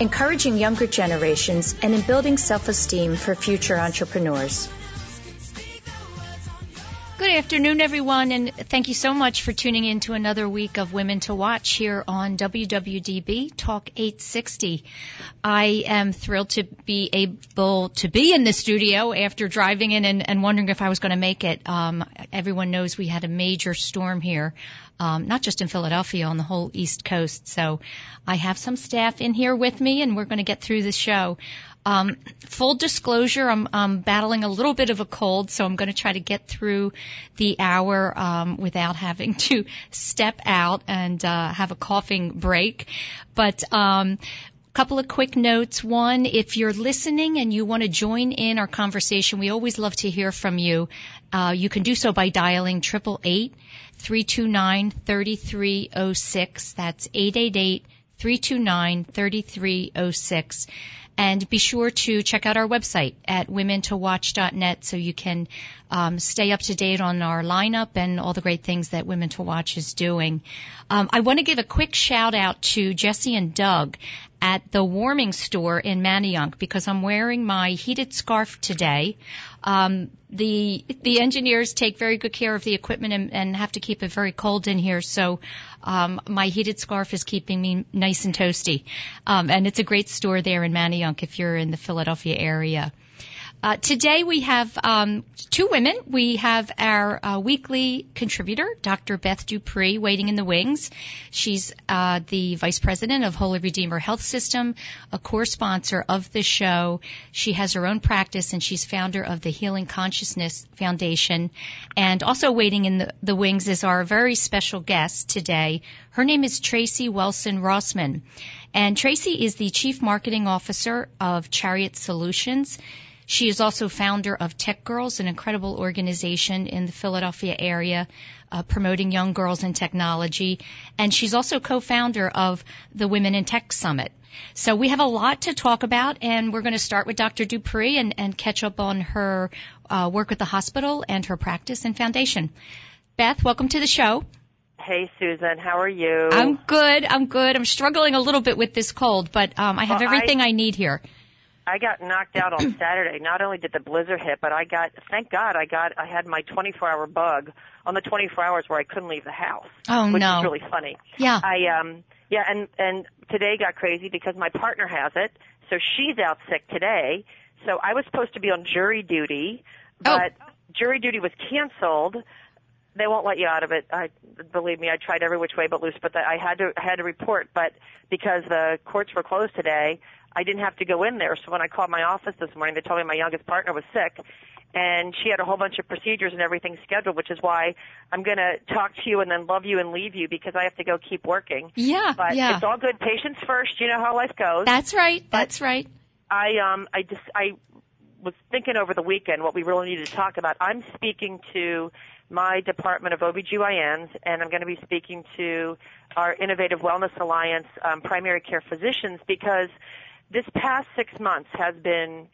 encouraging younger generations, and in building self-esteem for future entrepreneurs. Good afternoon, everyone, and thank you so much for tuning in to another week of Women to Watch here on WWDB Talk 860. I am thrilled to be able to be in the studio after driving in and, and wondering if I was going to make it. Um, everyone knows we had a major storm here um, not just in Philadelphia, on the whole East Coast. So I have some staff in here with me, and we're going to get through the show. Um, full disclosure, I'm, I'm battling a little bit of a cold, so I'm going to try to get through the hour um, without having to step out and uh, have a coughing break. But um, couple of quick notes. One, if you're listening and you want to join in our conversation, we always love to hear from you. Uh, you can do so by dialing triple eight 329 3306. That's 888 329 3306. And be sure to check out our website at womentowatch.net so you can um, stay up to date on our lineup and all the great things that Women to Watch is doing. Um, I want to give a quick shout out to Jesse and Doug at the warming store in Manayunk because I'm wearing my heated scarf today. Um, the the engineers take very good care of the equipment and, and have to keep it very cold in here, so um, my heated scarf is keeping me nice and toasty. Um, and it's a great store there in Manayunk if you're in the Philadelphia area. Uh, today we have um, two women. We have our uh, weekly contributor, Dr. Beth Dupree, waiting in the wings. She's uh, the vice president of Holy Redeemer Health System, a core sponsor of the show. She has her own practice, and she's founder of the Healing Consciousness Foundation. And also waiting in the, the wings is our very special guest today. Her name is Tracey Welson Rossman. and Tracey is the chief marketing officer of Chariot Solutions. She is also founder of TechGirlz, an incredible organization in the Philadelphia area uh, promoting young girls in technology. And she's also co-founder of the Women in Tech Summit. So we have a lot to talk about, and we're going to start with Dr. Dupree and, and catch up on her uh, work at the hospital and her practice and foundation. Beth, welcome to the show. Hey, Susan, how are you? I'm good. I'm good. I'm struggling a little bit with this cold, but um, I have well, everything I, I need here. I got knocked out on Saturday. Not only did the blizzard hit, but I got thank God I got I had my 24 hour bug on the 24 hours where I couldn't leave the house. Oh which no. is really funny. Yeah. I um yeah, and and today got crazy because my partner has it. So she's out sick today. So I was supposed to be on jury duty, oh. but oh. jury duty was canceled they won't let you out of it. I believe me, I tried every which way but loose, but the, I had to I had to report. But because the courts were closed today, I didn't have to go in there. So when I called my office this morning, they told me my youngest partner was sick, and she had a whole bunch of procedures and everything scheduled, which is why I'm going to talk to you and then love you and leave you because I have to go keep working. Yeah, but yeah. it's all good. Patience first. You know how life goes. That's right. That's right. I um I just I was thinking over the weekend what we really needed to talk about. I'm speaking to my department of OBGYNs, and I'm going to be speaking to our Innovative Wellness Alliance um, primary care physicians because this past six months has been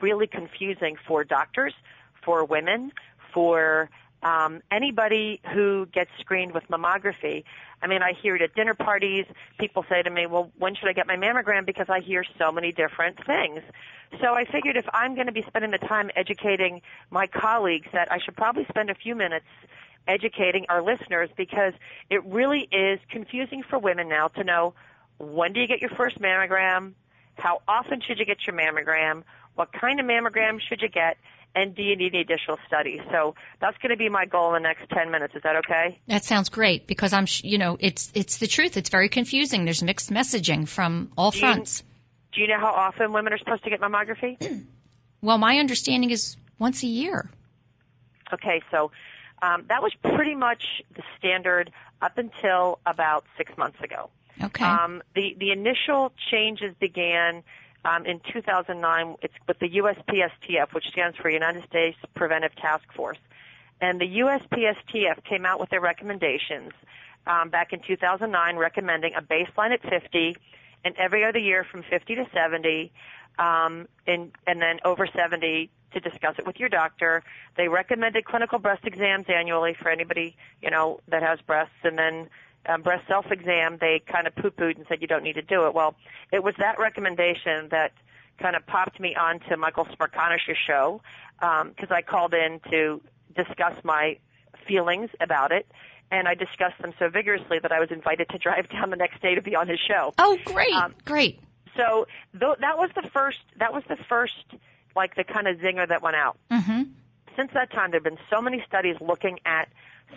really confusing for doctors, for women, for um, anybody who gets screened with mammography. I mean, I hear it at dinner parties. People say to me, well, when should I get my mammogram? Because I hear so many different things. So I figured if I'm going to be spending the time educating my colleagues that I should probably spend a few minutes educating our listeners because it really is confusing for women now to know when do you get your first mammogram? How often should you get your mammogram? What kind of mammogram should you get? And do you need any additional studies? So that's going to be my goal in the next 10 minutes. Is that okay? That sounds great because I'm, you know, it's, it's the truth. It's very confusing. There's mixed messaging from all do fronts. You, do you know how often women are supposed to get mammography? well, my understanding is once a year. Okay, so um, that was pretty much the standard up until about six months ago. Okay. Um, the the initial changes began um, in 2009. It's with the USPSTF, which stands for United States Preventive Task Force. And the USPSTF came out with their recommendations um, back in 2009, recommending a baseline at 50 and every other year from 50 to 70, um, and, and then over 70 to discuss it with your doctor. They recommended clinical breast exams annually for anybody, you know, that has breasts, and then um, breast self-exam, they kind of poo-pooed and said you don't need to do it. Well, it was that recommendation that kind of popped me onto Michael Smerconish's show because um, I called in to discuss my feelings about it. And I discussed them so vigorously that I was invited to drive down the next day to be on his show. Oh, great, um, great. So th- that was the first. That was the first, like the kind of zinger that went out. Mm-hmm. Since that time, there have been so many studies looking at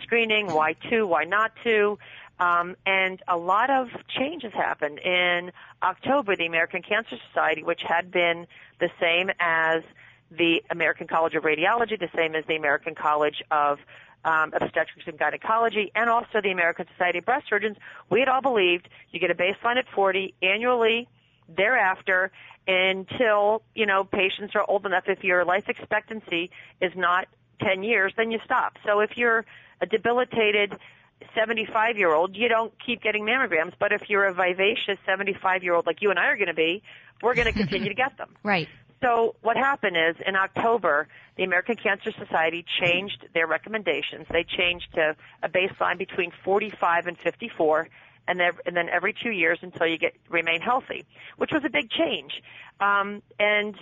screening, why to, why not to, um, and a lot of changes happened. In October, the American Cancer Society, which had been the same as the American College of Radiology, the same as the American College of um, Obstetrics and Gynecology, and also the American Society of Breast Surgeons, we had all believed you get a baseline at 40 annually thereafter until, you know, patients are old enough. If your life expectancy is not 10 years, then you stop. So if you're a debilitated 75 year old, you don't keep getting mammograms. But if you're a vivacious 75 year old like you and I are going to be, we're going to continue to get them. Right. So what happened is in October, the American Cancer Society changed their recommendations. They changed to a baseline between 45 and 54, and then, and then every two years until you get remain healthy, which was a big change. Um, and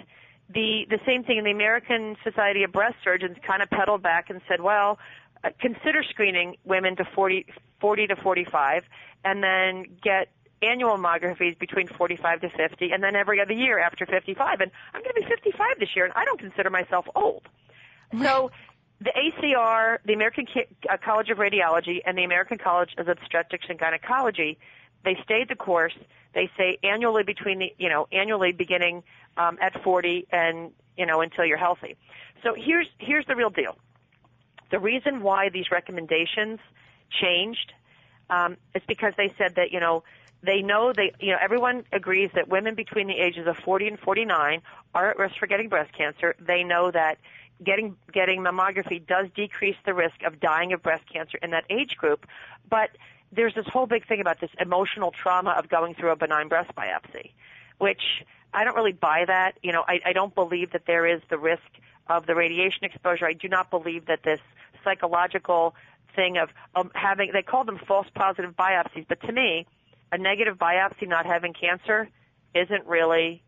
the the same thing in the American Society of Breast Surgeons kind of pedaled back and said, well, uh, consider screening women to 40, 40 to 45, and then get annual mammographies between 45 to 50, and then every other year after 55. And I'm going to be 55 this year, and I don't consider myself old. So the ACR, the American uh, College of Radiology, and the American College of Obstetrics and Gynecology, they stayed the course. They say annually between the, you know, annually beginning um, at 40 and you know until you're healthy. So here's here's the real deal. The reason why these recommendations changed um, is because they said that you know they know they you know everyone agrees that women between the ages of 40 and 49 are at risk for getting breast cancer. They know that getting getting mammography does decrease the risk of dying of breast cancer in that age group, but there's this whole big thing about this emotional trauma of going through a benign breast biopsy, which I don't really buy that. You know, I, I don't believe that there is the risk of the radiation exposure. I do not believe that this psychological thing of um, having they call them false positive biopsies, but to me, a negative biopsy not having cancer isn't really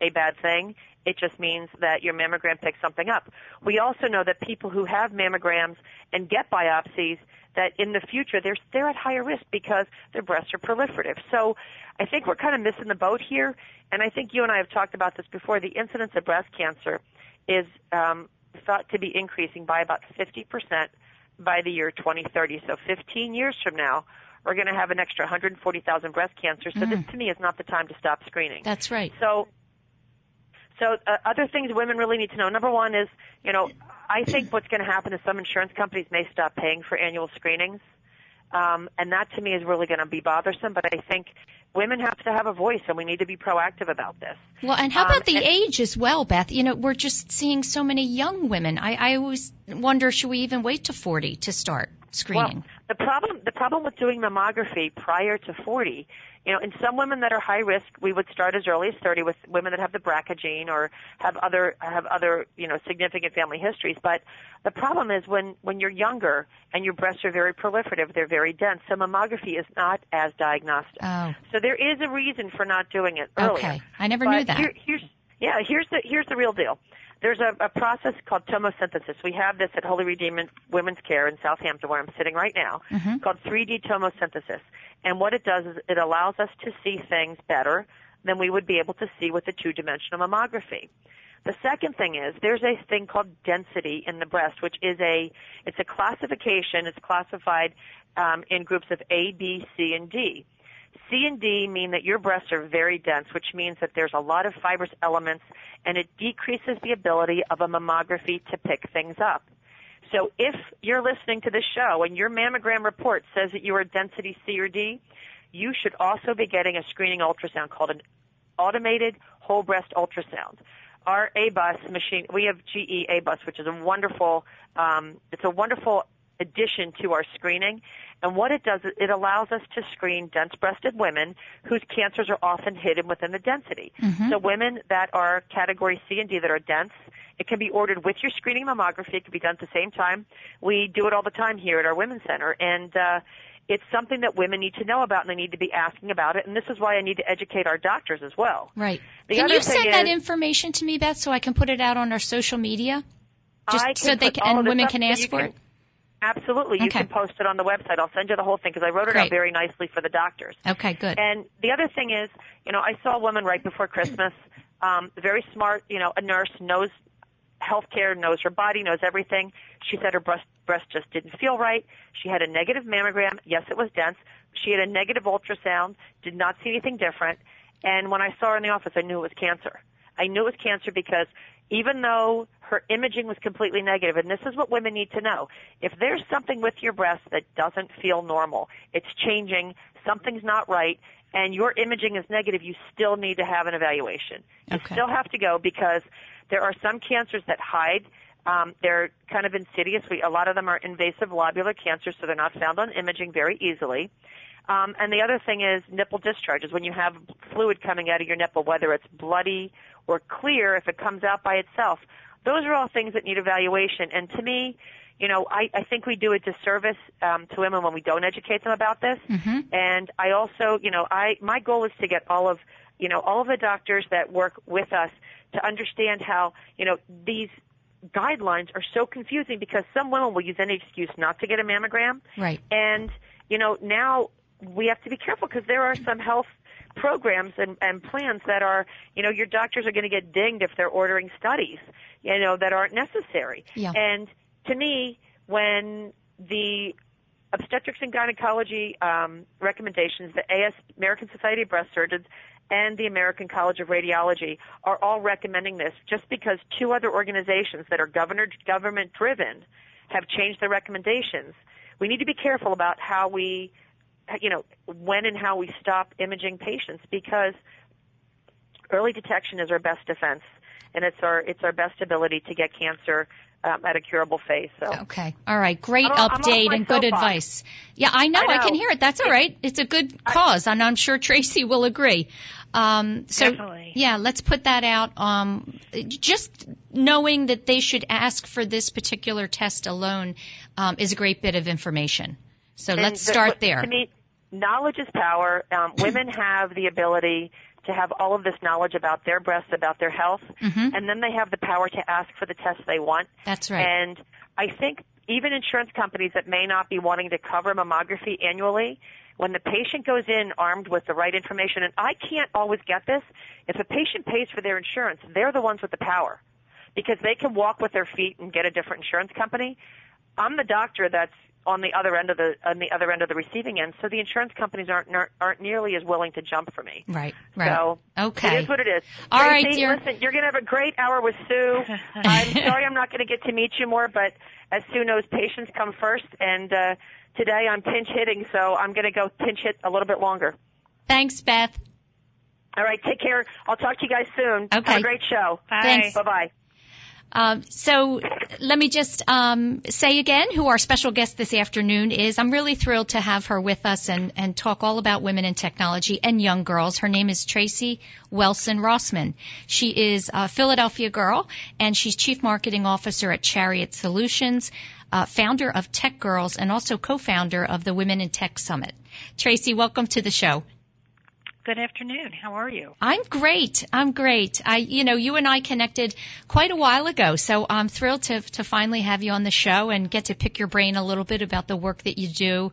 a bad thing. It just means that your mammogram picks something up. We also know that people who have mammograms and get biopsies that in the future they're they're at higher risk because their breasts are proliferative. So I think we're kind of missing the boat here, and I think you and I have talked about this before. The incidence of breast cancer is um, thought to be increasing by about 50% by the year 2030. So 15 years from now, we're going to have an extra 140,000 breast cancers. So mm. this to me is not the time to stop screening. That's right. So so uh, other things women really need to know. Number one is, you know, I think what's going to happen is some insurance companies may stop paying for annual screenings. Um, and that to me is really going to be bothersome. But I think women have to have a voice, and we need to be proactive about this. Well, and how about um, the and, age as well, Beth? You know, we're just seeing so many young women. I, I always wonder, should we even wait to 40 to start screening? Well, the problem, the problem with doing mammography prior to 40 you know, in some women that are high risk, we would start as early as 30 with women that have the BRCA gene or have other have other you know significant family histories. But the problem is when when you're younger and your breasts are very proliferative, they're very dense. So mammography is not as diagnostic. Oh. So there is a reason for not doing it earlier. Okay, I never but knew that. Here, here's yeah, here's the here's the real deal. There's a, a process called tomosynthesis. We have this at Holy Redeemer Women's Care in Southampton, where I'm sitting right now, mm-hmm. called 3D tomosynthesis. And what it does is it allows us to see things better than we would be able to see with a two-dimensional mammography. The second thing is there's a thing called density in the breast, which is a it's a classification. It's classified um, in groups of A, B, C, and D. C and D mean that your breasts are very dense, which means that there's a lot of fibrous elements and it decreases the ability of a mammography to pick things up. So if you're listening to this show and your mammogram report says that you are density C or D, you should also be getting a screening ultrasound called an automated whole breast ultrasound. Our ABUS machine, we have GE ABUS, which is a wonderful, um, it's a wonderful addition to our screening. And what it does is it allows us to screen dense breasted women whose cancers are often hidden within the density. Mm-hmm. So women that are category C and D that are dense, it can be ordered with your screening mammography. It can be done at the same time. We do it all the time here at our Women's Center. And, uh, it's something that women need to know about and they need to be asking about it. And this is why I need to educate our doctors as well. Right. The can you send that is- information to me, Beth, so I can put it out on our social media? Just so they can, and women can ask for it? Absolutely. You Okay. can post it on the website. I'll send you the whole thing because I wrote it Great. out very nicely for the doctors. Okay, good. And the other thing is, you know, I saw a woman right before Christmas, um, very smart, you know, a nurse, knows healthcare, knows her body, knows everything. She said her breast breast just didn't feel right. She had a negative mammogram. Yes, it was dense. She had a negative ultrasound. Did not see anything different. And when I saw her in the office, I knew it was cancer. I knew it was cancer because even though her imaging was completely negative, and this is what women need to know, if there's something with your breast that doesn't feel normal, it's changing, something's not right, and your imaging is negative, you still need to have an evaluation. You Okay. still have to go because there are some cancers that hide. Um, they're kind of insidious. We, a lot of them are invasive lobular cancers, so they're not found on imaging very easily. Um, and the other thing is nipple discharges. When you have fluid coming out of your nipple, whether it's bloody or clear, if it comes out by itself, those are all things that need evaluation. And to me, you know, I, I think we do a disservice um, to women when we don't educate them about this. hmm And I also, you know, I my goal is to get all of, you know, all of the doctors that work with us to understand how, you know, these guidelines are so confusing because some women will use any excuse not to get a mammogram. Right. And, you know, now we have to be careful because there are some health programs and, and plans that are, you know, your doctors are going to get dinged if they're ordering studies, you know, that aren't necessary. Yeah. And to me, when the obstetrics and gynecology um, recommendations, the AS, American Society of Breast Surgeons, and the American College of Radiology are all recommending this just because two other organizations that are governor, government driven have changed their recommendations. We need to be careful about how we, you know, when and how we stop imaging patients because early detection is our best defense and it's our it's our best ability to get cancer um, at a curable phase. So Okay. All right. Great I'm off- I'm update and good soapbox. advice. Yeah, I know. I I, can hear it. That's all right. It's a good cause, and I'm sure Tracey will agree. Um, so Definitely. yeah, let's put that out. Um, just knowing that they should ask for this particular test alone um, is a great bit of information. So And let's the- start there. To me, knowledge is power. Um, women have the ability to have all of this knowledge about their breasts, about their health, Mhm. and then they have the power to ask for the tests they want. That's right. And I think even insurance companies that may not be wanting to cover mammography annually, when the patient goes in armed with the right information, and I can't always get this, if a patient pays for their insurance, they're the ones with the power because they can walk with their feet and get a different insurance company. I'm the doctor that's on the other end of the on the other end of the receiving end, so the insurance companies aren't aren't nearly as willing to jump for me. right. Right. So okay. it is what it is. All right, Tracey, dear. Listen, you're going to have a great hour with Sue. I'm sorry I'm not going to get to meet you more, but as Sue knows, patients come first. And uh, today I'm pinch hitting, so I'm going to go pinch hit a little bit longer. Thanks, Beth. All right, take care. I'll talk to you guys soon. Have Okay. a great show. Bye. Thanks. Bye bye. Um, so let me just um, say again who our special guest this afternoon is. I'm really thrilled to have her with us and, and talk all about women in technology and young girls. Her name is Tracey Welson Rossman. She is a Philadelphia girl and she's Chief Marketing Officer at Chariot Solutions, uh, founder of TechGirlz, and also co-founder of the Women in Tech Summit. Tracey, welcome to the show. Good afternoon. How are you? I'm great. I'm great. I, you know, you and I connected quite a while ago, so I'm thrilled to to finally have you on the show and get to pick your brain a little bit about the work that you do,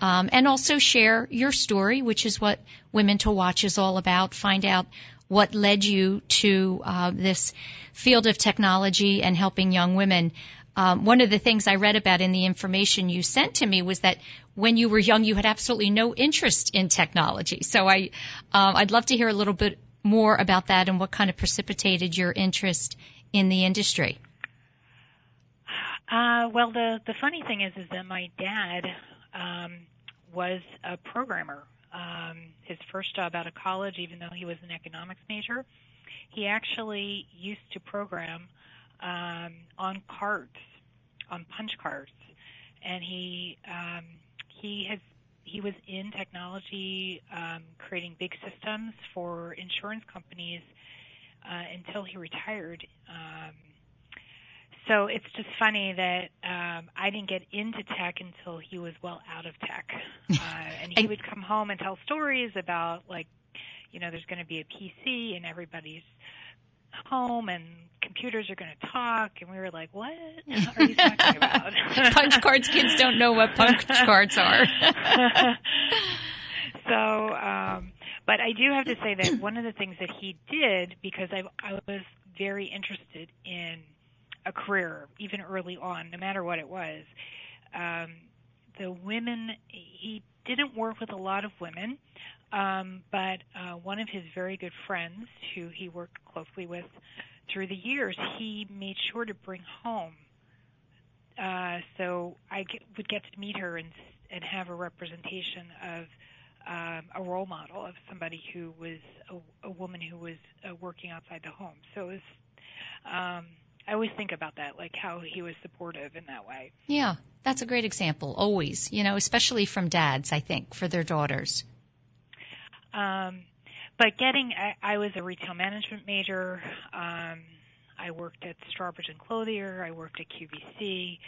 um, and also share your story, which is what Women to Watch is all about. Find out what led you to uh, this field of technology and helping young women. Um, one of the things I read about in the information you sent to me was that when you were young, you had absolutely no interest in technology. So I, um, I'd love to hear a little bit more about that and what kind of precipitated your interest in the industry. Uh, well, the the funny thing is, is that my dad um, was a programmer um, his first job out of college, even though he was an economics major. He actually used to program um, on cards, on punch cards, and he um, he has he was in technology, um, creating big systems for insurance companies uh, until he retired. Um, so it's just funny that um, I didn't get into tech until he was well out of tech, uh, and he would come home and tell stories about like, you know, there's going to be a PC and everybody's home and computers are going to talk and we were like what are you talking about? Punch cards kids don't know what punch cards are. So um but i do have to say that one of the things that he did because i i was very interested in a career even early on no matter what it was um the women he didn't work with a lot of women um, but uh, one of his very good friends, who he worked closely with through the years, he made sure to bring home. Uh, so I get, would get to meet her and and have a representation of um, a role model of somebody who was a, a woman who was uh, working outside the home. So it was. Um, I always think about that, like how he was supportive in that way. Yeah, that's a great example. Always, you know, especially from dads, I think, for their daughters. Um, but getting, I, I was a retail management major. Um, I worked at Strawbridge and Clothier. I worked at QVC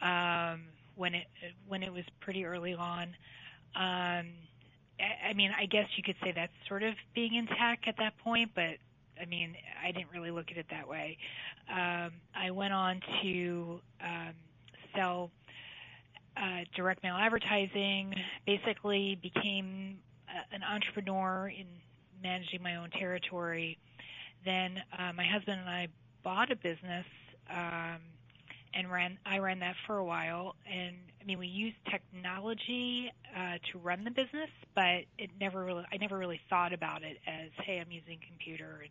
um, when it when it was pretty early on. Um, I, I mean, I guess you could say that's sort of being in tech at that point, but I mean, I didn't really look at it that way. Um, I went on to um, sell uh, direct mail advertising. Basically, became an entrepreneur in managing my own territory. Then uh, my husband and I bought a business um, and ran. I ran that for a while, and I mean we used technology uh, to run the business, but it never really. I never really thought about it as, hey, I'm using computer and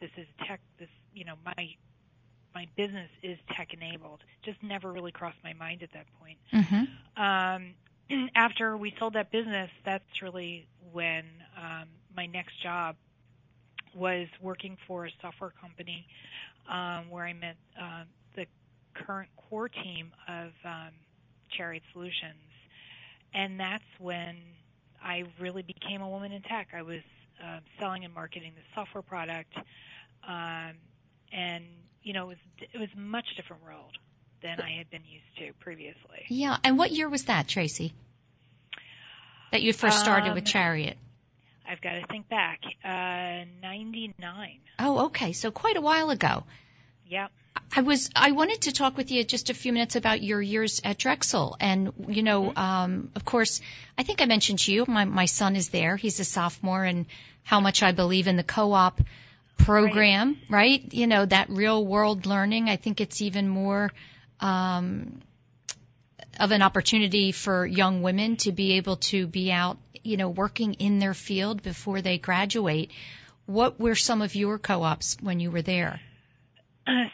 this is tech. This you know my my business is tech enabled. Just never really crossed my mind at that point. Mm-hmm. Um, after we sold that business, that's really when um, my next job was working for a software company um, where I met uh, the current core team of um, Chariot Solutions, and that's when I really became a woman in tech. I was uh, selling and marketing the software product, um, and you know it was it was a much different world than I had been used to previously. Yeah, and what year was that, Tracey? That you first started um, with Chariot? I've got to think back. Uh, 99. Oh, okay. So quite a while ago. Yep. I was I wanted to talk with you just a few minutes about your years at Drexel and you know Mm-hmm. um of course I think I mentioned to you my my son is there he's a sophomore and how much I believe in the co-op program right, you know that real world learning I think it's even more um of an opportunity for young women to be able to be out you know working in their field before they graduate what were some of your co-ops when you were there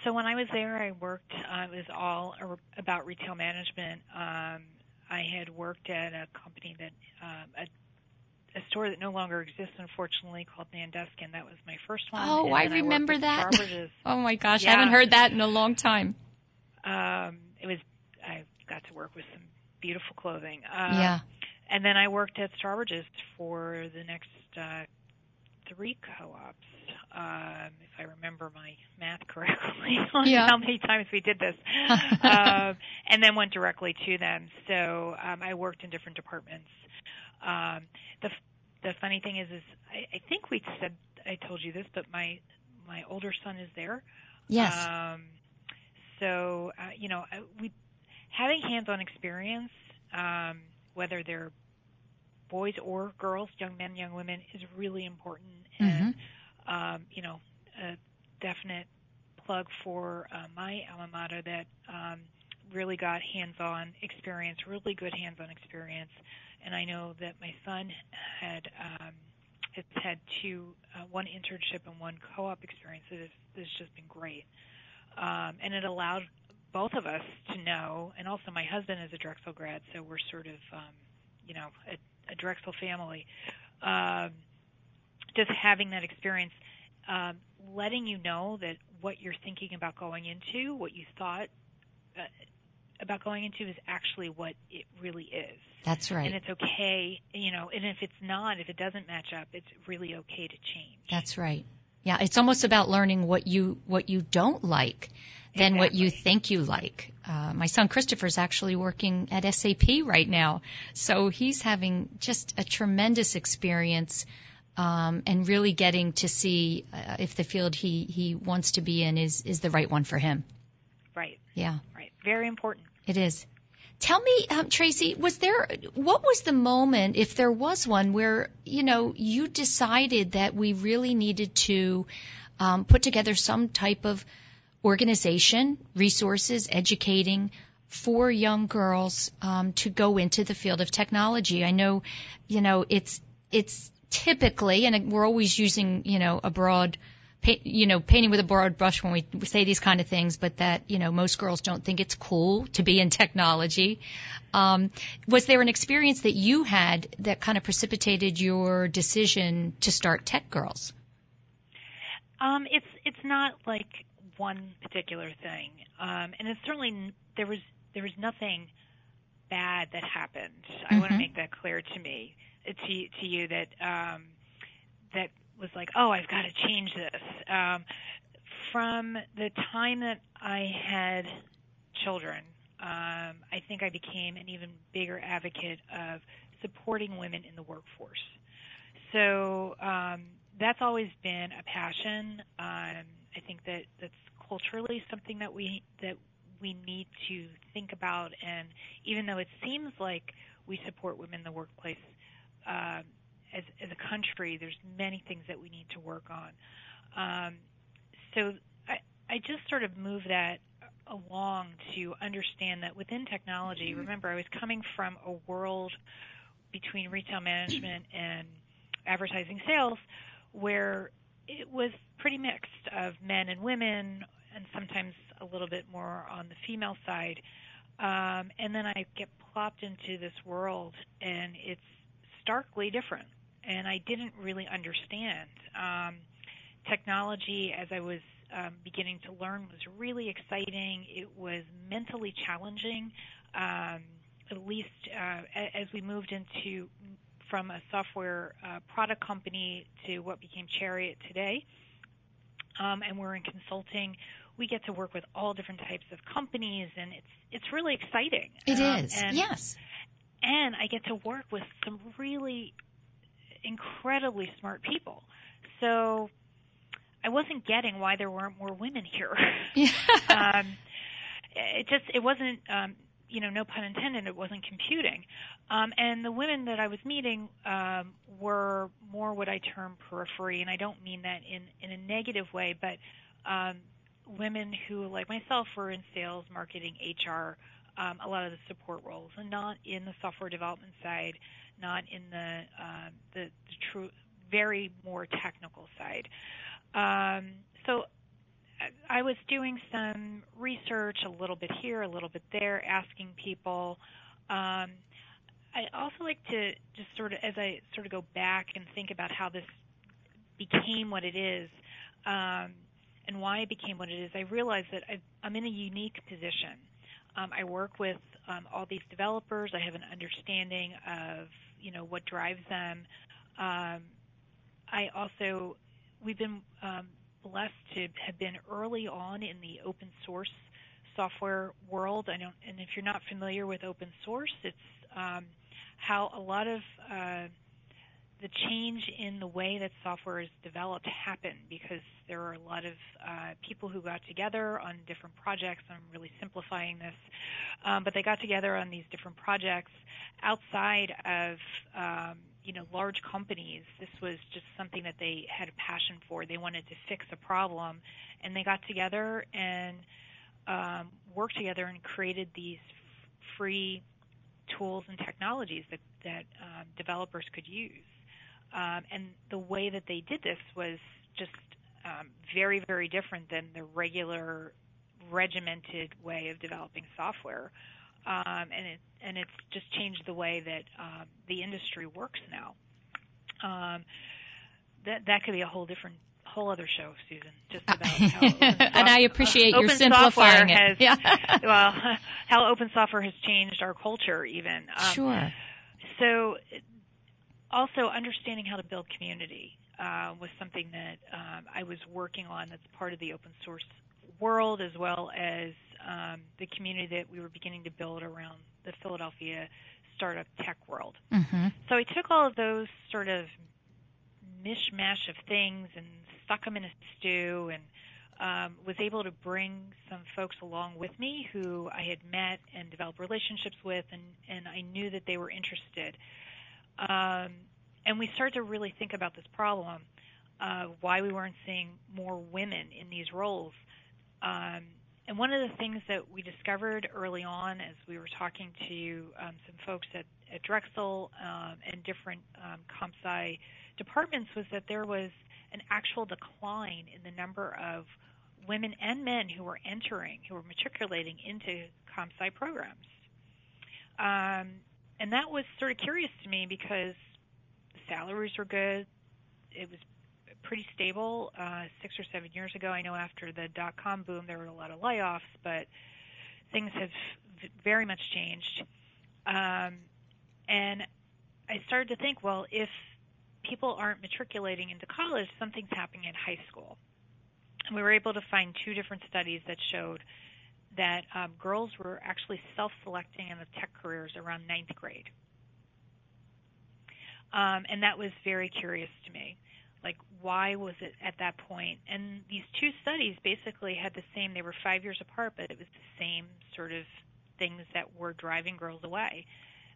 So when I was there, I worked. Uh, it was all about retail management. Um, I had worked at a company that um, a, a store that no longer exists, unfortunately, called Nan Duskin. That was my first one. Oh, I remember at that. Oh my gosh, Yeah. I haven't heard that in a long time. um, it was. I got to work with some beautiful clothing. Um, yeah. And then I worked at Strawbridge's for the next uh, three co-ops, um, if I remember my math correctly on Yeah. how many times we did this. um, and then went directly to them. So um, I worked in different departments. Um, the f- the funny thing is, is I, I think we said I told you this, but my my older son is there. Yes. Um, so uh, you know, uh, we having hands-on experience, um, whether they're boys or girls, young men, young women, is really important. And um, you know, a definite plug for uh, my alma mater that um, really got hands-on experience, really good hands-on experience. And I know that my son had um, has had two, uh, one internship and one co-op experience that has, that has just been great. Um, and it allowed both of us to know, and also my husband is a Drexel grad, so we're sort of, um, you know, a, a Drexel family. Um, just having that experience, um, letting you know that what you're thinking about going into, what you thought uh, about going into, is actually what it really is. That's right. And it's okay, you know. And if it's not, if it doesn't match up, it's really okay to change. That's right. Yeah, it's almost about learning what you what you don't like than what you think you like. Uh, my son Christopher's actually working at SAP right now, so he's having just a tremendous experience um, and really getting to see uh, if the field he he wants to be in is is the right one for him. Right. Yeah. Right. Very important. It is. Tell me, um, Tracey, was there what was the moment, if there was one, where you know you decided that we really needed to um, put together some type of organization, resources, educating for young girls um, to go into the field of technology. I know, you know, it's it's typically, and we're always using, you know, a broad, you know, painting with a broad brush when we say these kind of things, but that, you know, most girls don't think it's cool to be in technology. Um, was there an experience that you had that kind of precipitated your decision to start TechGirlz? Um, it's it's not like one particular thing, um, and it's certainly there was there was nothing bad that happened. Mm-hmm. I want to make that clear to me to to you that um, that was like, oh, I've got to change this. Um, from the time that I had children, um, I think I became an even bigger advocate of supporting women in the workforce. So um, that's always been a passion. Um, I think that that's culturally something that we that we need to think about. And even though it seems like we support women in the workplace uh, as as a country, there's many things that we need to work on. Um, so I I just sort of move that along to understand that within technology. Remember, I was coming from a world between retail management and advertising sales where it was pretty mixed of men and women, and sometimes a little bit more on the female side. Um, and then I get plopped into this world, and it's starkly different. And I didn't really understand. Um, technology, as I was um, beginning to learn, was really exciting. It was mentally challenging, um, at least uh, as we moved into from a software uh, product company to what became Chariot today. Um, and we're in consulting. We get to work with all different types of companies, and it's it's really exciting. It um, is, and, yes. And I get to work with some really incredibly smart people. So I wasn't getting why there weren't more women here. Yeah. um, it just it wasn't um, you know, no pun intended, it wasn't computing. Um, and the women that I was meeting um, were more what I term periphery, and I don't mean that in, in a negative way, but um, women who, like myself, were in sales, marketing, HR, um, a lot of the support roles, and not in the software development side, not in the uh, the, the true, very more technical side. Um, so I was doing some research a little bit here, a little bit there, asking people. Um, I also like to just sort of, as I sort of go back and think about how this became what it is um, and why it became what it is, I realize that I, I'm in a unique position. Um, I work with um, all these developers. I have an understanding of you know what drives them. Um, I also we've been um, blessed to have been early on in the open source software world. I don't, and if you're not familiar with open source, it's um, how a lot of uh, the change in the way that software is developed happened because there are a lot of uh, people who got together on different projects. I'm really simplifying this, um, but they got together on these different projects outside of um, you know large companies this was just something that they had a passion for they wanted to fix a problem and they got together and um, worked together and created these f- free tools and technologies that that um, developers could use um, and the way that they did this was just um, very very different than the regular regimented way of developing software um, and it and it's just changed the way that um, the industry works now. Um, that that could be a whole different whole other show, Susan, just about how and I appreciate uh, your open simplifying software it. Has, yeah. well, how open software has changed our culture, even. Um, sure. So, also understanding how to build community uh, was something that um, I was working on. That's part of the open source world, as well as um, the community that we were beginning to build around the Philadelphia startup tech world. Mm-hmm. So I took all of those sort of mishmash of things and stuck them in a stew and um, was able to bring some folks along with me who I had met and developed relationships with, and, and I knew that they were interested. Um, and we started to really think about this problem, uh, why we weren't seeing more women in these roles. Um, and one of the things that we discovered early on as we were talking to um, some folks at, at Drexel um, and different um, ComSci departments was that there was an actual decline in the number of women and men who were entering, who were matriculating into ComSci programs. Um, and that was sort of curious to me because salaries were good. It was pretty stable uh, six or seven years ago. I know after the dot com boom, there were a lot of layoffs, but things have very much changed. Um, and I started to think, well, if people aren't matriculating into college, something's happening in high school. And we were able to find two different studies that showed that um, girls were actually self-selecting in the tech careers around ninth grade. Um, and that was very curious to me. Like, why was it at that point? And these two studies basically had the same, they were five years apart, but it was the same sort of things that were driving girls away.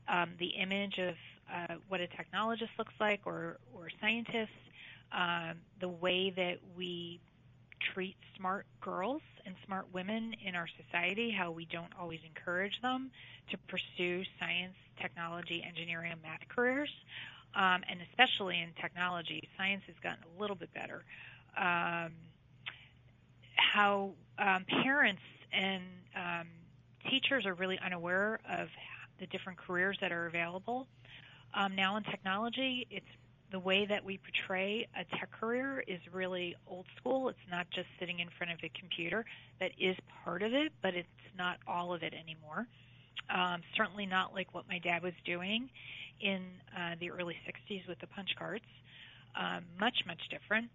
Um, the image of uh, what a technologist looks like or, or scientists, um, the way that we treat smart girls and smart women in our society, how we don't always encourage them to pursue science, technology, engineering, and math careers. Um, and especially in technology, science has gotten a little bit better. Um, how um, parents and um, teachers are really unaware of the different careers that are available. Um, now in technology, it's the way that we portray a tech career is really old school. It's not just sitting in front of a computer. That is part of it, but it's not all of it anymore. Um, certainly not like what my dad was doing in uh, the early 60s with the punch cards. Um, much, much different.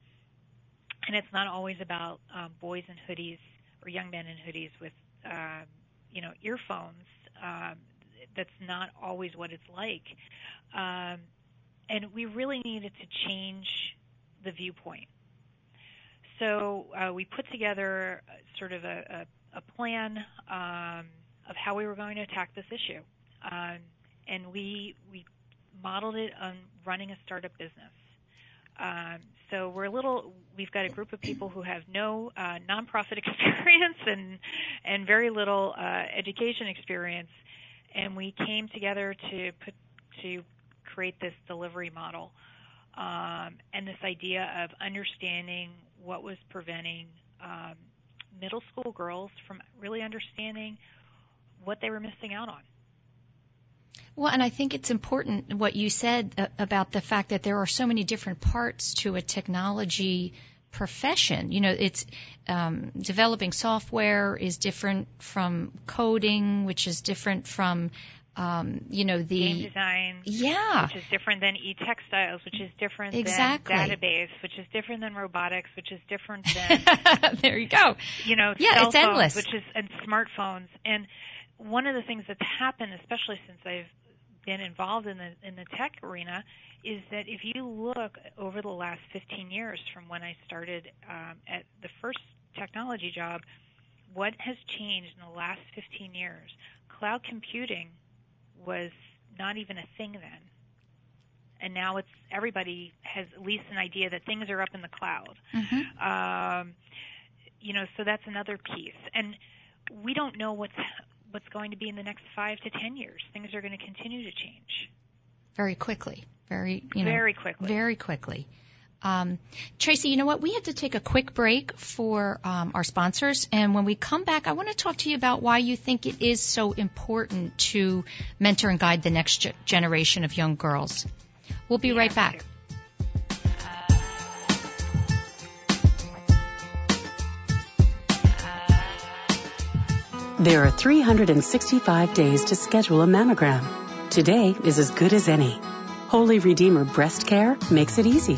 And it's not always about um, boys in hoodies or young men in hoodies with, um, you know, earphones. Um, that's not always what it's like. Um, and we really needed to change the viewpoint. So uh, we put together sort of a, a, a plan um, of how we were going to attack this issue, um, and we we modeled it on running a startup business. Um, so we're a little. We've got a group of people who have no uh, nonprofit experience and and very little uh, education experience, and we came together to put to create this delivery model um, and this idea of understanding what was preventing um, middle school girls from really understanding what they were missing out on. Well, and I think it's important what you said about the fact that there are so many different parts to a technology profession. You know, it's um, developing software is different from coding, which is different from um, you know the game design, yeah, which is different than e-textiles, which is different exactly. than database, which is different than robotics, which is different than there you go. You know, yeah, cell it's phones, endless. which is and smartphones. And one of the things that's happened, especially since I've been involved in the in the tech arena, is that if you look over the last 15 years from when I started um, at the first technology job, what has changed in the last 15 years? Cloud computing was not even a thing then. And now it's everybody has at least an idea that things are up in the cloud. Mm-hmm. Um, you know, so that's another piece. And we don't know what's what's going to be in the next five to ten years. Things are going to continue to change very quickly, very you know, very quickly, very quickly. Um, Tracey, you know what? We have to take a quick break for um, our sponsors, and when we come back, I want to talk to you about why you think it is so important to mentor and guide the next ge- generation of young girls. We'll be right back. There are 365 days to schedule a mammogram. Today is as good as any. Holy Redeemer Breast Care makes it easy.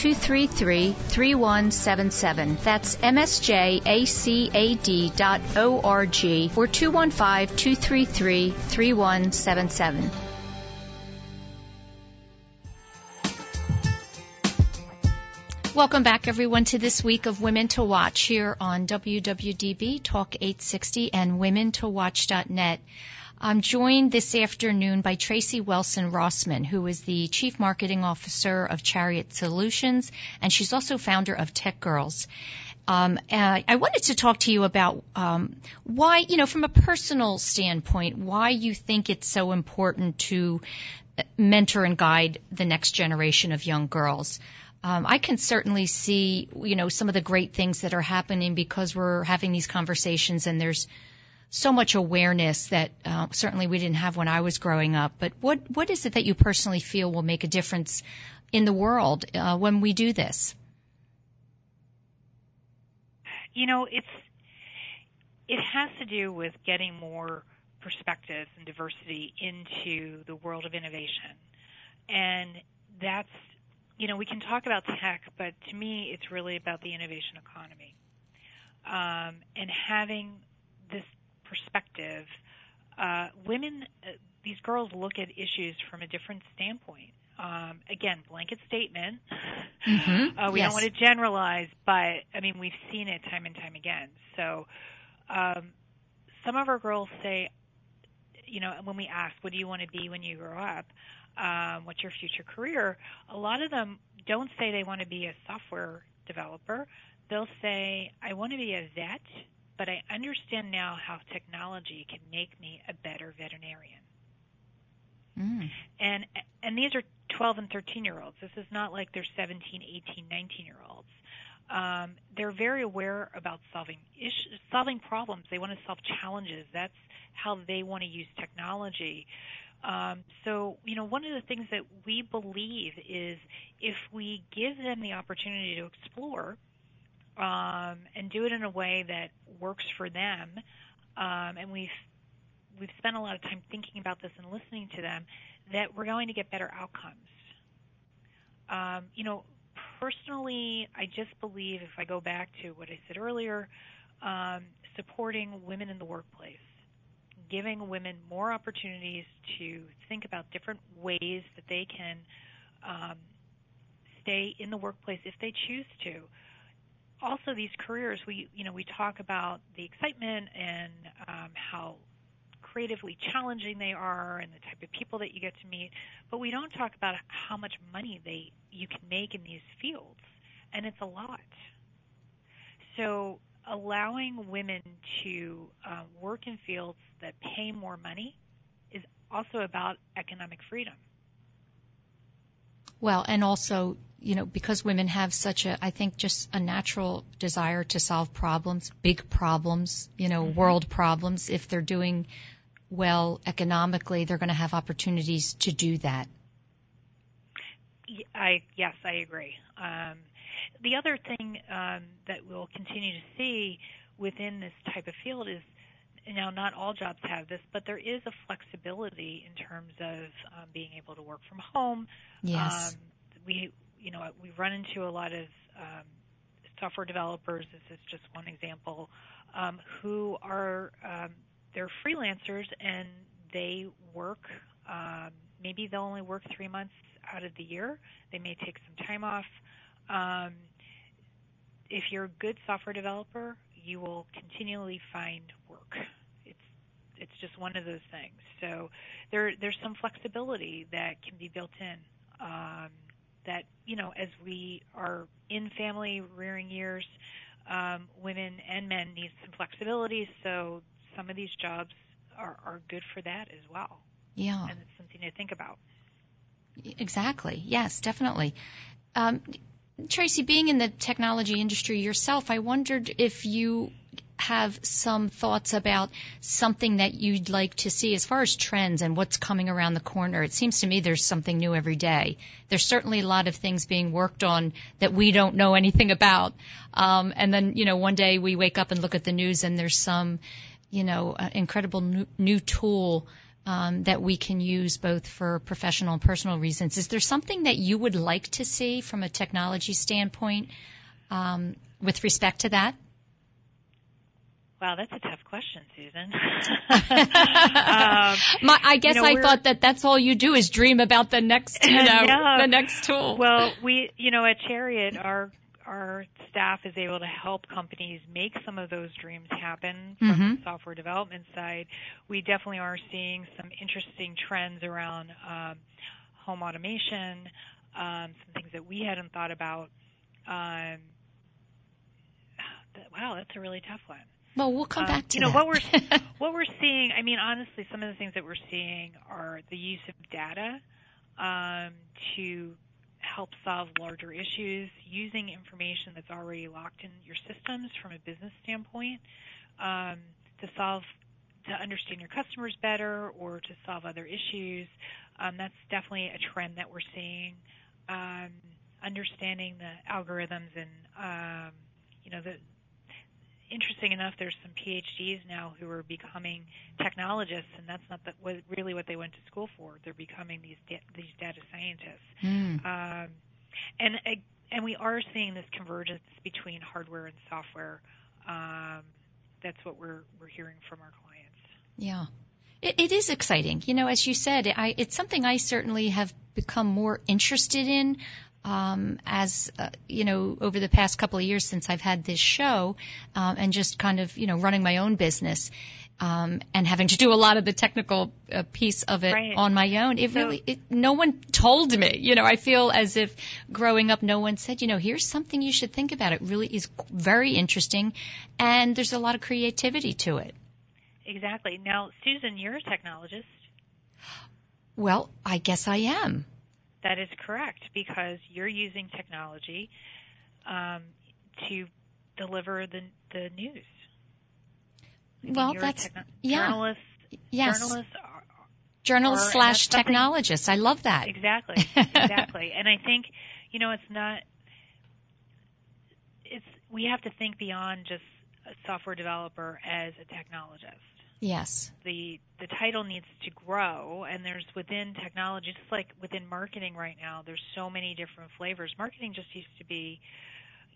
233 3177. That's msjacad.org or 215 233 3177. Welcome back, everyone, to this week of Women to Watch here on WWDB Talk 860 and WomenToWatch.net. I'm joined this afternoon by Tracey Welson Rossman, who is the Chief Marketing Officer of Chariot Solutions, and she's also founder of TechGirlz. Um, uh, I wanted to talk to you about um, why, you know, from a personal standpoint, why you think it's so important to mentor and guide the next generation of young girls um, I can certainly see, you know, some of the great things that are happening because we're having these conversations and there's so much awareness that uh, certainly we didn't have when I was growing up. But what what is it that you personally feel will make a difference in the world uh, when we do this? You know, it's it has to do with getting more perspectives and diversity into the world of innovation, and that's you know, we can talk about tech, but to me, it's really about the innovation economy. Um, and having this perspective, uh, women, uh, these girls look at issues from a different standpoint. Um, again, blanket statement. Mm-hmm. Uh, we yes. don't want to generalize, but I mean, we've seen it time and time again. So, um, some of our girls say, you know, when we ask, what do you want to be when you grow up? um, what's your future career, a lot of them don't say they want to be a software developer. They'll say, I want to be a vet, but I understand now how technology can make me a better veterinarian. Mm. And and these are 12 and 13 year olds. This is not like they're 17, 18, 19 year olds. Um, they're very aware about solving issues, solving problems. They want to solve challenges. That's how they want to use technology. Um, so, you know, one of the things that we believe is if we give them the opportunity to explore um, and do it in a way that works for them, um, and we've we've spent a lot of time thinking about this and listening to them, that we're going to get better outcomes. Um, you know, personally, I just believe if I go back to what I said earlier, um, supporting women in the workplace giving women more opportunities to think about different ways that they can um, stay in the workplace if they choose to. Also, these careers, we you know we talk about the excitement and um, how creatively challenging they are and the type of people that you get to meet, but we don't talk about how much money they you can make in these fields, and it's a lot. So allowing women to uh, work in fields that pay more money is also about economic freedom. Well, and also, you know, because women have such a, I think, just a natural desire to solve problems, big problems, you know, mm-hmm. world problems. If they're doing well economically, they're going to have opportunities to do that. I yes, I agree. Um, the other thing um, that we'll continue to see within this type of field is now not all jobs have this, but there is a flexibility in terms of um, being able to work from home. Yes. Um, we, you know, we run into a lot of um, software developers. This is just one example, um, who are um, they're freelancers and they work. Um, maybe they'll only work three months out of the year. They may take some time off. Um, if you're a good software developer, you will continually find it's just one of those things. So there there's some flexibility that can be built in. Um, that you know, as we are in family rearing years, um, women and men need some flexibility. So some of these jobs are, are good for that as well. Yeah. And it's something to think about. Exactly. Yes, definitely. Um, Tracey, being in the technology industry yourself, I wondered if you have some thoughts about something that you'd like to see as far as trends and what's coming around the corner. It seems to me there's something new every day. There's certainly a lot of things being worked on that we don't know anything about. Um, and then, you know, one day we wake up and look at the news and there's some, you know, uh, incredible new, new tool um, that we can use both for professional and personal reasons. Is there something that you would like to see from a technology standpoint um, with respect to that? Wow, that's a tough question, Susan. um, My, I guess you know, I thought that that's all you do is dream about the next, you know, yeah. the next tool. Well, we, you know, at Chariot, our our staff is able to help companies make some of those dreams happen from mm-hmm. the software development side. We definitely are seeing some interesting trends around um, home automation, um, some things that we hadn't thought about. Um, wow, that's a really tough one. Well, we'll come um, back to you know that. what we're what we're seeing. I mean, honestly, some of the things that we're seeing are the use of data um, to help solve larger issues using information that's already locked in your systems from a business standpoint um, to solve to understand your customers better or to solve other issues. Um, that's definitely a trend that we're seeing. Um, understanding the algorithms and um, you know the interesting enough, there's some PhDs now who are becoming technologists, and that's not the, what, really what they went to school for. They're becoming these da- these data scientists, mm. um, and and we are seeing this convergence between hardware and software. Um, that's what we're we're hearing from our clients. Yeah. It, it is exciting. You know, as you said, I, it's something I certainly have become more interested in um, as uh, you know over the past couple of years since I've had this show um, and just kind of you know running my own business um, and having to do a lot of the technical uh, piece of it right. on my own. It so, really it, no one told me. You know, I feel as if growing up, no one said, you know, here's something you should think about. It really is very interesting, and there's a lot of creativity to it. Exactly. Now, Susan, you're a technologist. Well, I guess I am. That is correct because you're using technology um, to deliver the the news. well, that's techno- yeah. Journalists, yes. Journalists are, journalists are, slash technologists. I love that. Exactly, exactly. and I think you know it's not. It's we have to think beyond just a software developer as a technologist. Yes. The the title needs to grow and there's within technology just like within marketing right now there's so many different flavors. Marketing just used to be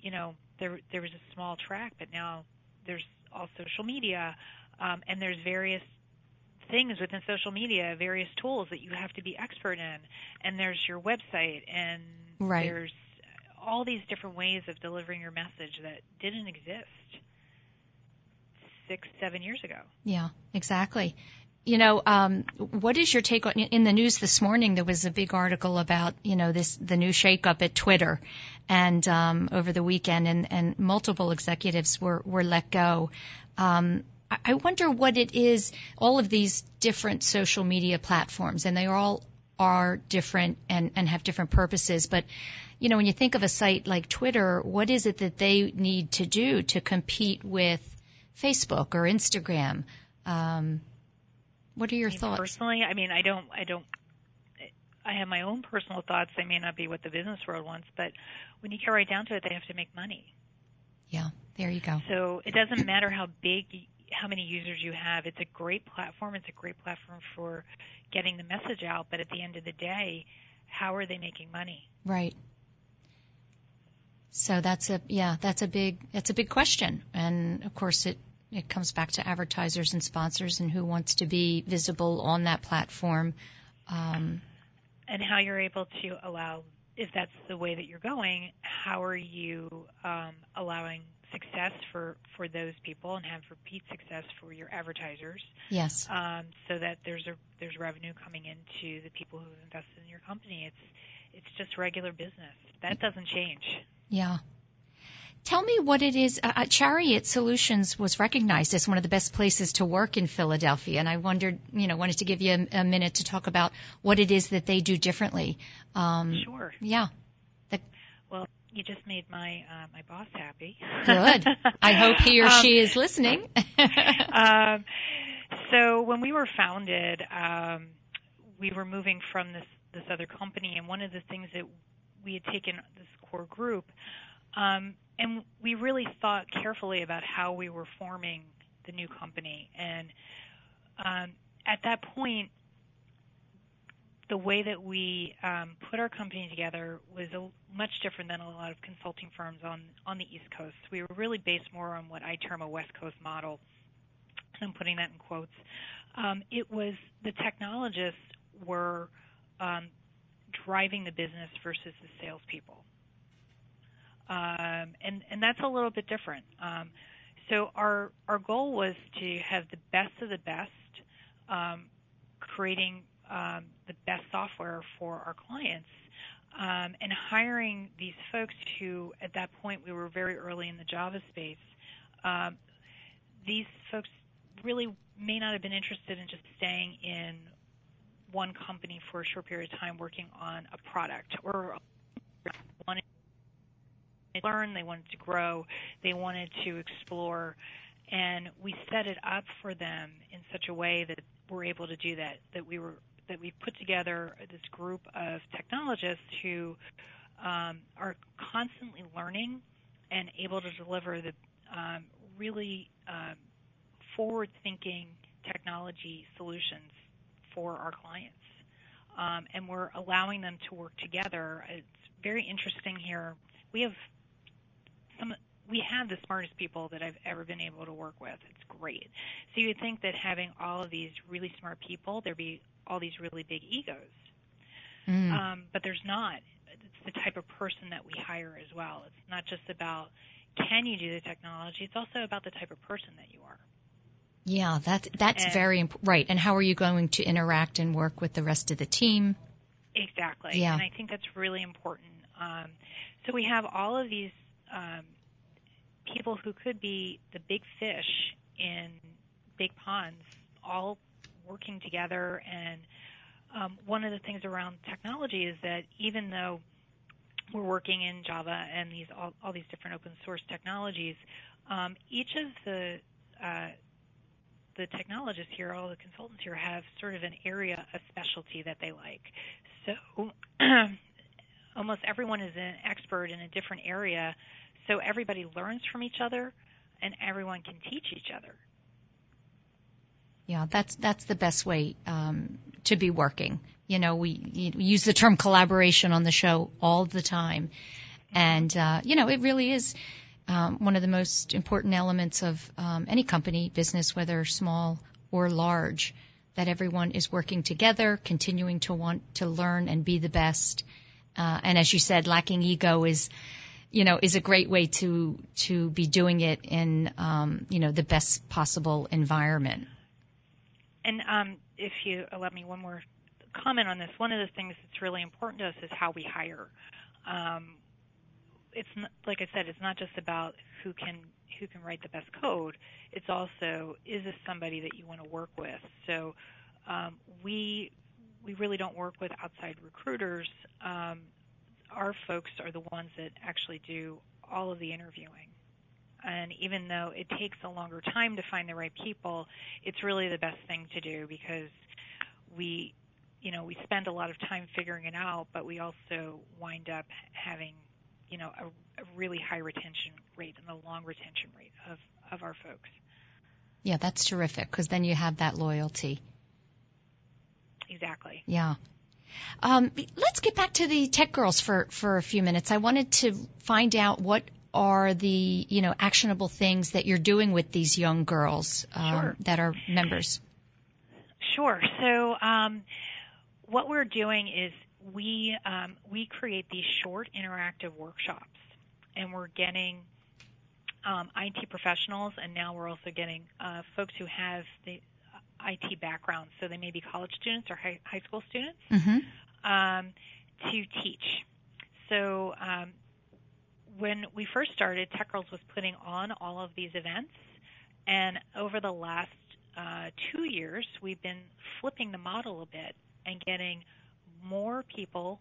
you know there there was a small track but now there's all social media um, and there's various things within social media, various tools that you have to be expert in and there's your website and right. there's all these different ways of delivering your message that didn't exist six, seven years ago. Yeah, exactly. You know, um, what is your take on in the news this morning? There was a big article about you know this the new shakeup at Twitter, and um, over the weekend, and, and multiple executives were were let go. Um, I wonder what it is. All of these different social media platforms, and they all are different and, and have different purposes. But you know, when you think of a site like Twitter, what is it that they need to do to compete with Facebook or Instagram. Um, what are your I mean, thoughts? Personally, I mean, I don't, I don't, I have my own personal thoughts. They may not be what the business world wants, but when you get right down to it, they have to make money. Yeah, there you go. So it doesn't matter how big, how many users you have. It's a great platform. It's a great platform for getting the message out. But at the end of the day, how are they making money? Right. So that's a yeah, that's a big that's a big question, and of course it it comes back to advertisers and sponsors and who wants to be visible on that platform. Um, and how you're able to allow, if that's the way that you're going, how are you um, allowing success for, for those people and have repeat success for your advertisers? Yes. Um, so that there's a there's revenue coming into the people who have invested in your company. It's it's just regular business. That doesn't change. Yeah. Tell me what it is. Uh, uh, Chariot Solutions was recognized as one of the best places to work in Philadelphia, and I wondered, you know, wanted to give you a, a minute to talk about what it is that they do differently. Um, sure. Yeah. The, well, you just made my uh, my boss happy. Good. I hope he or um, she is listening. um, so when we were founded, um, we were moving from this this other company, and one of the things that we had taken this core group um, and we really thought carefully about how we were forming the new company. And um, at that point, the way that we um, put our company together was a, much different than a lot of consulting firms on on the East Coast. We were really based more on what I term a West Coast model. I'm putting that in quotes. Um, it was the technologists were um, driving the business versus the salespeople um, and and that's a little bit different. Um, so our our goal was to have the best of the best, um, creating um, the best software for our clients, um, and hiring these folks who, at that point, we were very early in the Java space. Um, these folks really may not have been interested in just staying in one company for a short period of time working on a product or wanted to learn, they wanted to grow, they wanted to explore, and we set it up for them in such a way that we're able to do that. That we were that we put together this group of technologists who um, are constantly learning and able to deliver the um, really um, forward-thinking technology solutions for our clients. Um, and we're allowing them to work together. It's very interesting here. We have some we have the smartest people that I've ever been able to work with. It's great. So you would think that having all of these really smart people, there'd be all these really big egos. Mm. Um, but there's not. It's the type of person that we hire as well. It's not just about can you do the technology. It's also about the type of person that you are. Yeah, that that's and, very important. Right. And how are you going to interact and work with the rest of the team? Exactly. Yeah. And I think that's really important. Um, so we have all of these um, people who could be the big fish in big ponds all working together. And um, one of the things around technology is that even though we're working in Java and these all, all these different open source technologies, um, each of the uh, the technologists here, all the consultants here, have sort of an area of specialty that they like. So almost everyone is an expert in a different area so everybody learns from each other and everyone can teach each other. Yeah, that's that's the best way um, to be working. You know, we, we use the term collaboration on the show all the time, and uh, you know, it really is um, one of the most important elements of um, any company business, whether small or large. That everyone is working together, continuing to want to learn and be the best. Uh, and as you said, lacking ego is you know, is a great way to to be doing it in um, you know the best possible environment. And um, if you allow me one more comment on this, one of the things that's really important to us is how we hire. Um, it's not, like I said, it's not just about who can who can write the best code. It's also is this somebody that you want to work with. So um, we we really don't work with outside recruiters. Um, our folks are the ones that actually do all of the interviewing. And even though it takes a longer time to find the right people, it's really the best thing to do because we, you know, we spend a lot of time figuring it out, but we also wind up having, you know, a, a really high retention rate and a long retention rate of, of our folks. Yeah, that's terrific because then you have that loyalty. Exactly. Yeah. Um, let's get back to the TechGirlz for, for a few minutes. I wanted to find out what are the you know actionable things that you're doing with these young girls um, Sure. that are members. Sure. So um, what we're doing is we um, we create these short interactive workshops, and we're getting um, IT professionals, and now we're also getting uh, folks who have the uh, IT background, so they may be college students or high, high school students, Mm-hmm. um, to teach. So um, when we first started, TechGirlz was putting on all of these events, and over the last uh, two years, we've been flipping the model a bit and getting more people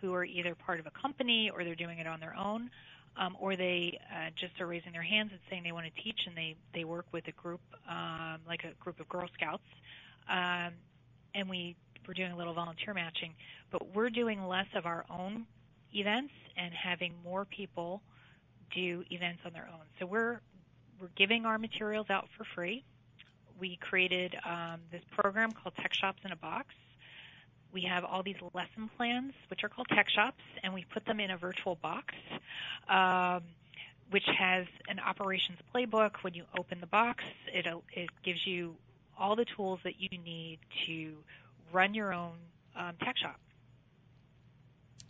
who are either part of a company or they're doing it on their own, um, or they uh, just are raising their hands and saying they want to teach, and they they work with a group um, like a group of Girl Scouts, um, and we we're doing a little volunteer matching, but we're doing less of our own events and having more people do events on their own. So we're we're giving our materials out for free. We created um, this program called Tech Shops in a Box. We have all these lesson plans, which are called Tech Shops, and we put them in a virtual box, um, which has an operations playbook. When you open the box, it it gives you all the tools that you need to run your own um, tech shop.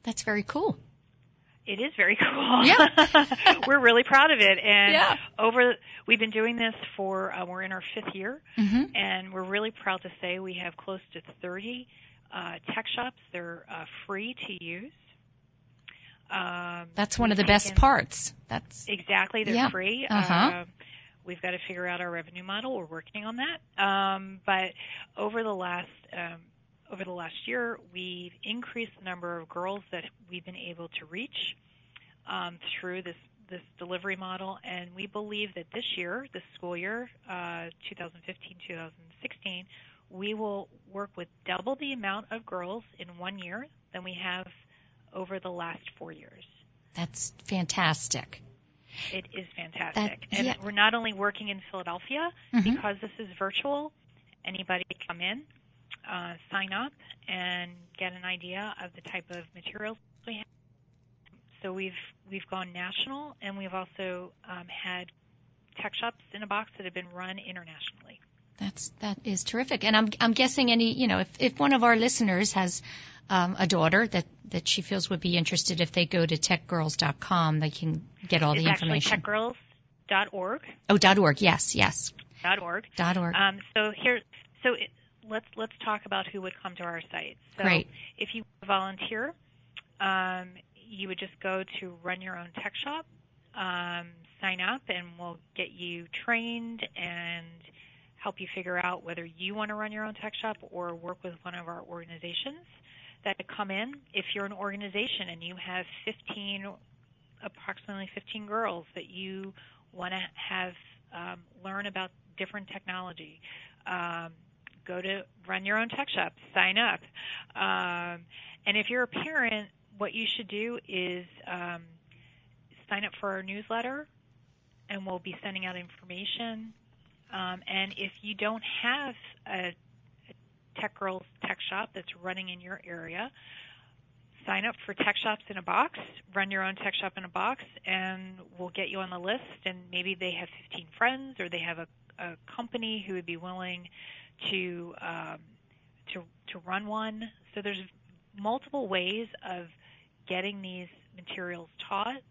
That's very cool. It is very cool. Yeah. we're really proud of it. And Yeah. over, we've been doing this for, uh, we're in our fifth year, Mm-hmm. and we're really proud to say we have close to 30 uh, tech shops. They're uh, free to use. Um, That's one of the best taken- parts. That's Exactly, they're Yeah. free. Uh-huh. Um, we've got to figure out our revenue model. We're working on that. Um, but over the last um, over the last year, we've increased the number of girls that we've been able to reach um, through this this delivery model, and we believe that this year, this school year, uh, 2015-2016, we will work with double the amount of girls in one year than we have over the last four years. that's fantastic. It is fantastic. and yeah. we're not only working in Philadelphia Mhm. because this is virtual, anybody can come in, uh, sign up, and get an idea of the type of materials we have. So we've we've gone national, and we've also um, had tech shops in a box that have been run internationally. That's that is terrific. And I'm I'm guessing any you know if if one of our listeners has um, a daughter that that she feels would be interested, if they go to techgirlz.com, they can get all it's the actually information. techgirlz.org. oh, dot org. Yes, yes. Dot org. Dot org. Um, so here, so it, let's let's talk about who would come to our site. So Great. if you volunteer, um, you would just go to Run Your Own Tech Shop, um, sign up, and we'll get you trained and help you figure out whether you want to run your own tech shop or work with one of our organizations that come in. If you're an organization and you have 15, approximately 15 girls that you want to have um, learn about different technology, um, go to run your own tech shop, sign up. Um, and if you're a parent, what you should do is um, sign up for our newsletter, and we'll be sending out information. Um, and if you don't have a, TechGirlz Tech Shop that's running in your area, sign up for Tech Shops in a Box, run your own Tech Shop in a Box, and we'll get you on the list. And maybe they have 15 friends, or they have a, a company who would be willing to um, to to run one. So there's multiple ways of getting these materials taught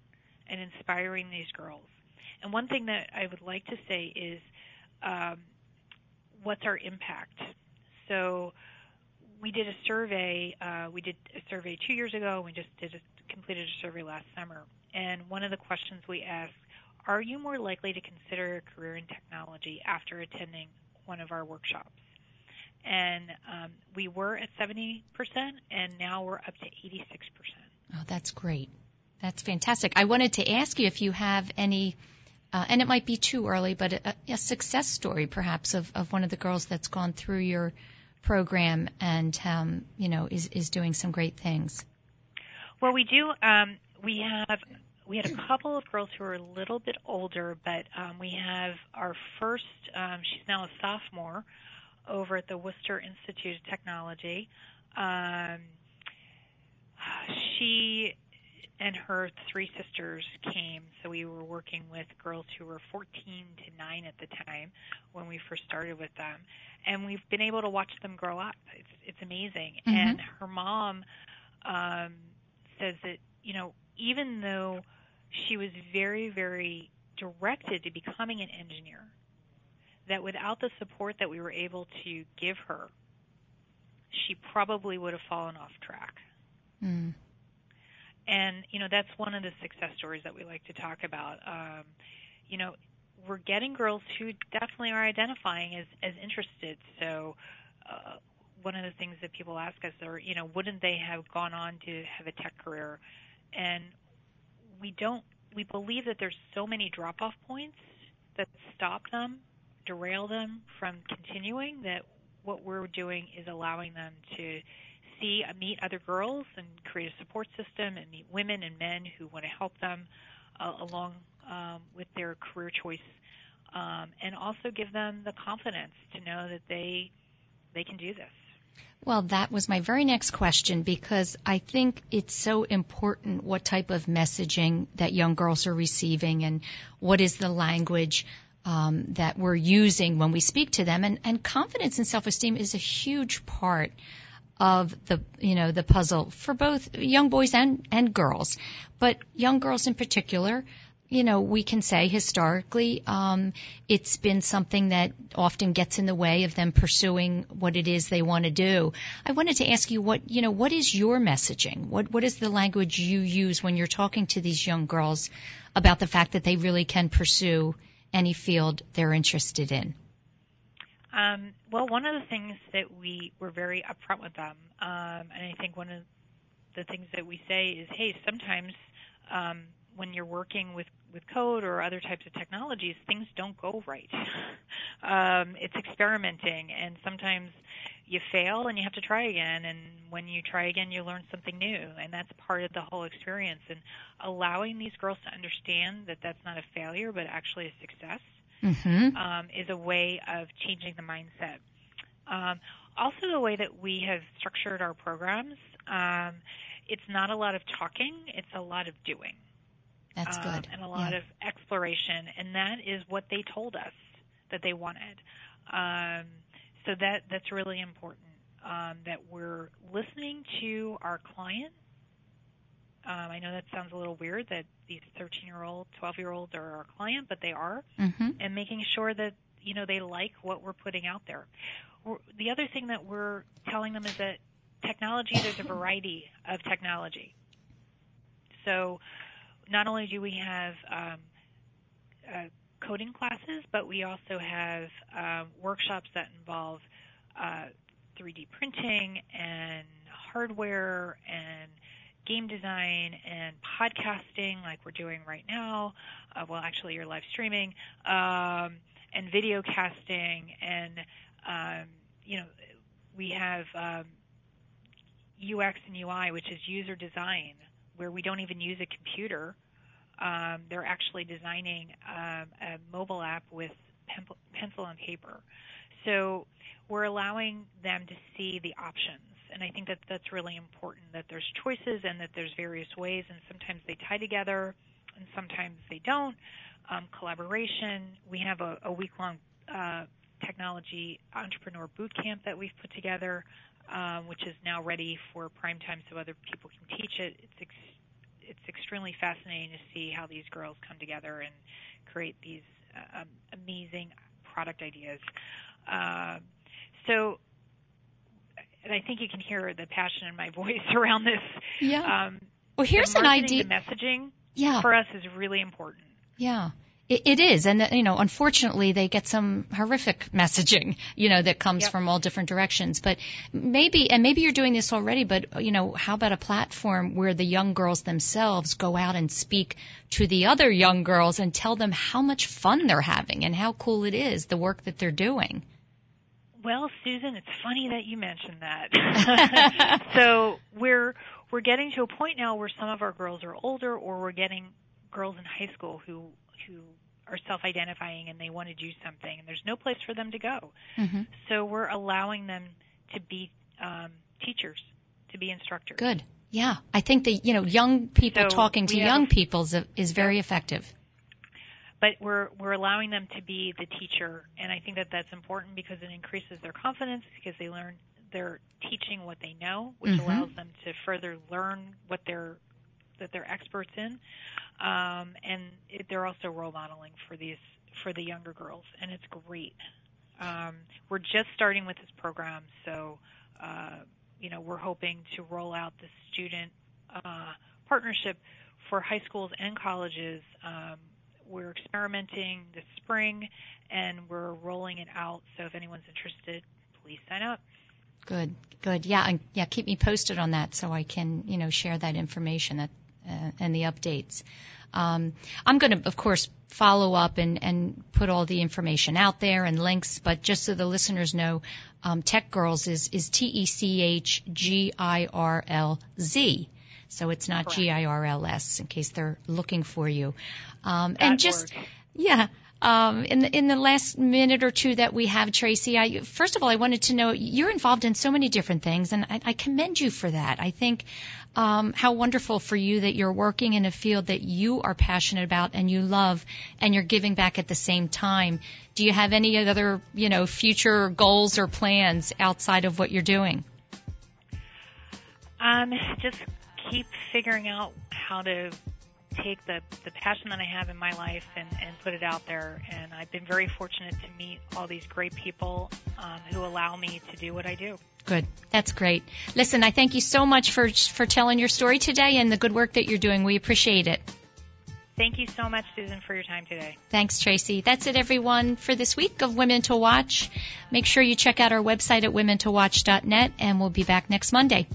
and inspiring these girls. And one thing that I would like to say is, um, what's our impact? So we did a survey. Uh, we did a survey two years ago. We just did a, completed a survey last summer. And one of the questions we asked: Are you more likely to consider a career in technology after attending one of our workshops? And um, we were at 70%, and now we're up to 86%. Oh, that's great. That's fantastic. I wanted to ask you if you have any, uh, and it might be too early, but a, a success story perhaps of, of one of the girls that's gone through your program and, um, you know, is, is doing some great things. Well, we do. Um, we have we had a couple of girls who are a little bit older, but um, we have our first. Um, she's now a sophomore over at the Worcester Institute of Technology. Um, she and her three sisters came. So we were working with girls who were 14 to 9 at the time when we first started with them, and we've been able to watch them grow up. It's it's amazing. Mm-hmm. And her mom um, says that you know even though she was very very directed to becoming an engineer, that without the support that we were able to give her, she probably would have fallen off track. Mm. And you know that's one of the success stories that we like to talk about. Um, you know, we're getting girls who definitely are identifying as as interested. So. Uh, one of the things that people ask us are, you know, wouldn't they have gone on to have a tech career? And we don't. We believe that there's so many drop-off points that stop them, derail them from continuing. That what we're doing is allowing them to see, uh, meet other girls, and create a support system, and meet women and men who want to help them uh, along um, with their career choice, um, and also give them the confidence to know that they they can do this. Well, that was my very next question because I think it's so important what type of messaging that young girls are receiving and what is the language um, that we're using when we speak to them. And, and confidence and self-esteem is a huge part of the you know the puzzle for both young boys and and girls, but young girls in particular you know, we can say historically, um, it's been something that often gets in the way of them pursuing what it is they want to do. I wanted to ask you what, you know, what is your messaging? What, what is the language you use when you're talking to these young girls about the fact that they really can pursue any field they're interested in? Um, well, one of the things that we were very upfront with them, um, and I think one of the things that we say is, hey, sometimes um, when you're working with with code or other types of technologies, things don't go right. um, it's experimenting, and sometimes you fail and you have to try again. And when you try again, you learn something new, and that's part of the whole experience. And allowing these girls to understand that that's not a failure, but actually a success, Mm-hmm. um, is a way of changing the mindset. Um, also, the way that we have structured our programs, um, it's not a lot of talking; it's a lot of doing That's um, good. and a lot Yeah. of exploration, and that is what they told us that they wanted. Um, so that that's really important. Um, that we're listening to our client. Um, I know that sounds a little weird that these 13-year-old, 12-year-olds are our client, but they are, Mm-hmm. and making sure that you know they like what we're putting out there. We're, the other thing that we're telling them is that technology, there's a variety of technology. So not only do we have um, uh, coding classes, but we also have um, workshops that involve uh, 3D printing and hardware and game design and podcasting, like we're doing right now. Uh, well, actually, you're live streaming um, and video casting, and um, you know, we have um, UX and UI, which is user design, where we don't even use a computer. Um, they're actually designing um, a mobile app with pen- pencil and paper. So we're allowing them to see the options. And I think that that's really important that there's choices and that there's various ways, and sometimes they tie together and sometimes they don't. Um, collaboration. We have a, a week long uh, technology entrepreneur boot camp that we've put together, um, which is now ready for prime time so other people can teach it. It's ex- it's extremely fascinating to see how these girls come together and create these uh, um, amazing product ideas. Um, so, and I think you can hear the passion in my voice around this. Yeah. Um, well, here's an idea. The messaging Yeah. for us is really important. Yeah. It, it is, and you know, unfortunately, they get some horrific messaging, you know, that comes Yep. from all different directions. But maybe, and maybe you're doing this already. But you know, how about a platform where the young girls themselves go out and speak to the other young girls and tell them how much fun they're having and how cool it is the work that they're doing. Well, Susan, it's funny that you mentioned that. so we're we're getting to a point now where some of our girls are older, or we're getting girls in high school who who are self-identifying and they want to do something, and there's no place for them to go. Mm-hmm. So we're allowing them to be um, teachers, to be instructors. Good. Yeah, I think the you know young people So talking to young people is, is very effective. But we're we're allowing them to be the teacher. And i think that that's important because it increases their confidence because they learn they're teaching what they know which Mhm. allows them to further learn what they're that they're experts in. Um, and it, they're also role modeling for these for the younger girls and it's great. Um, we're just starting with this program so uh, you know we're hoping to roll out the student uh, partnership for high schools and colleges um, we're experimenting this spring and we're rolling it out. So if anyone's interested, please sign up. Good, good. Yeah, and yeah. Keep me posted on that so I can, you know, share that information that uh, and the updates. Um, I'm going to, of course, follow up and and put all the information out there and links. But just so the listeners know, um, TechGirlz is is T E C H G I R L Z. So it's not. G I R L S in case they're looking for you. Um, and just yeah. Um, in the in the last minute or two that we have, Tracey, I first of all I wanted to know you're involved in so many different things, and I, I commend you for that. I think um, how wonderful for you that you're working in a field that you are passionate about and you love, and you're giving back at the same time. Do you have any other you know future goals or plans outside of what you're doing? Um, just keep figuring out how to take the the passion that I have in my life and and put it out there. And I've been very fortunate to meet all these great people um, who allow me to do what I do. Good. That's great. Listen, I thank you so much for for telling your story today and the good work that you're doing. We appreciate it. Thank you so much, Susan, for your time today. Thanks, Tracey. That's it, everyone, for this week of Women to Watch. Make sure you check out our website at womentowatch.net, and we'll be back next Monday.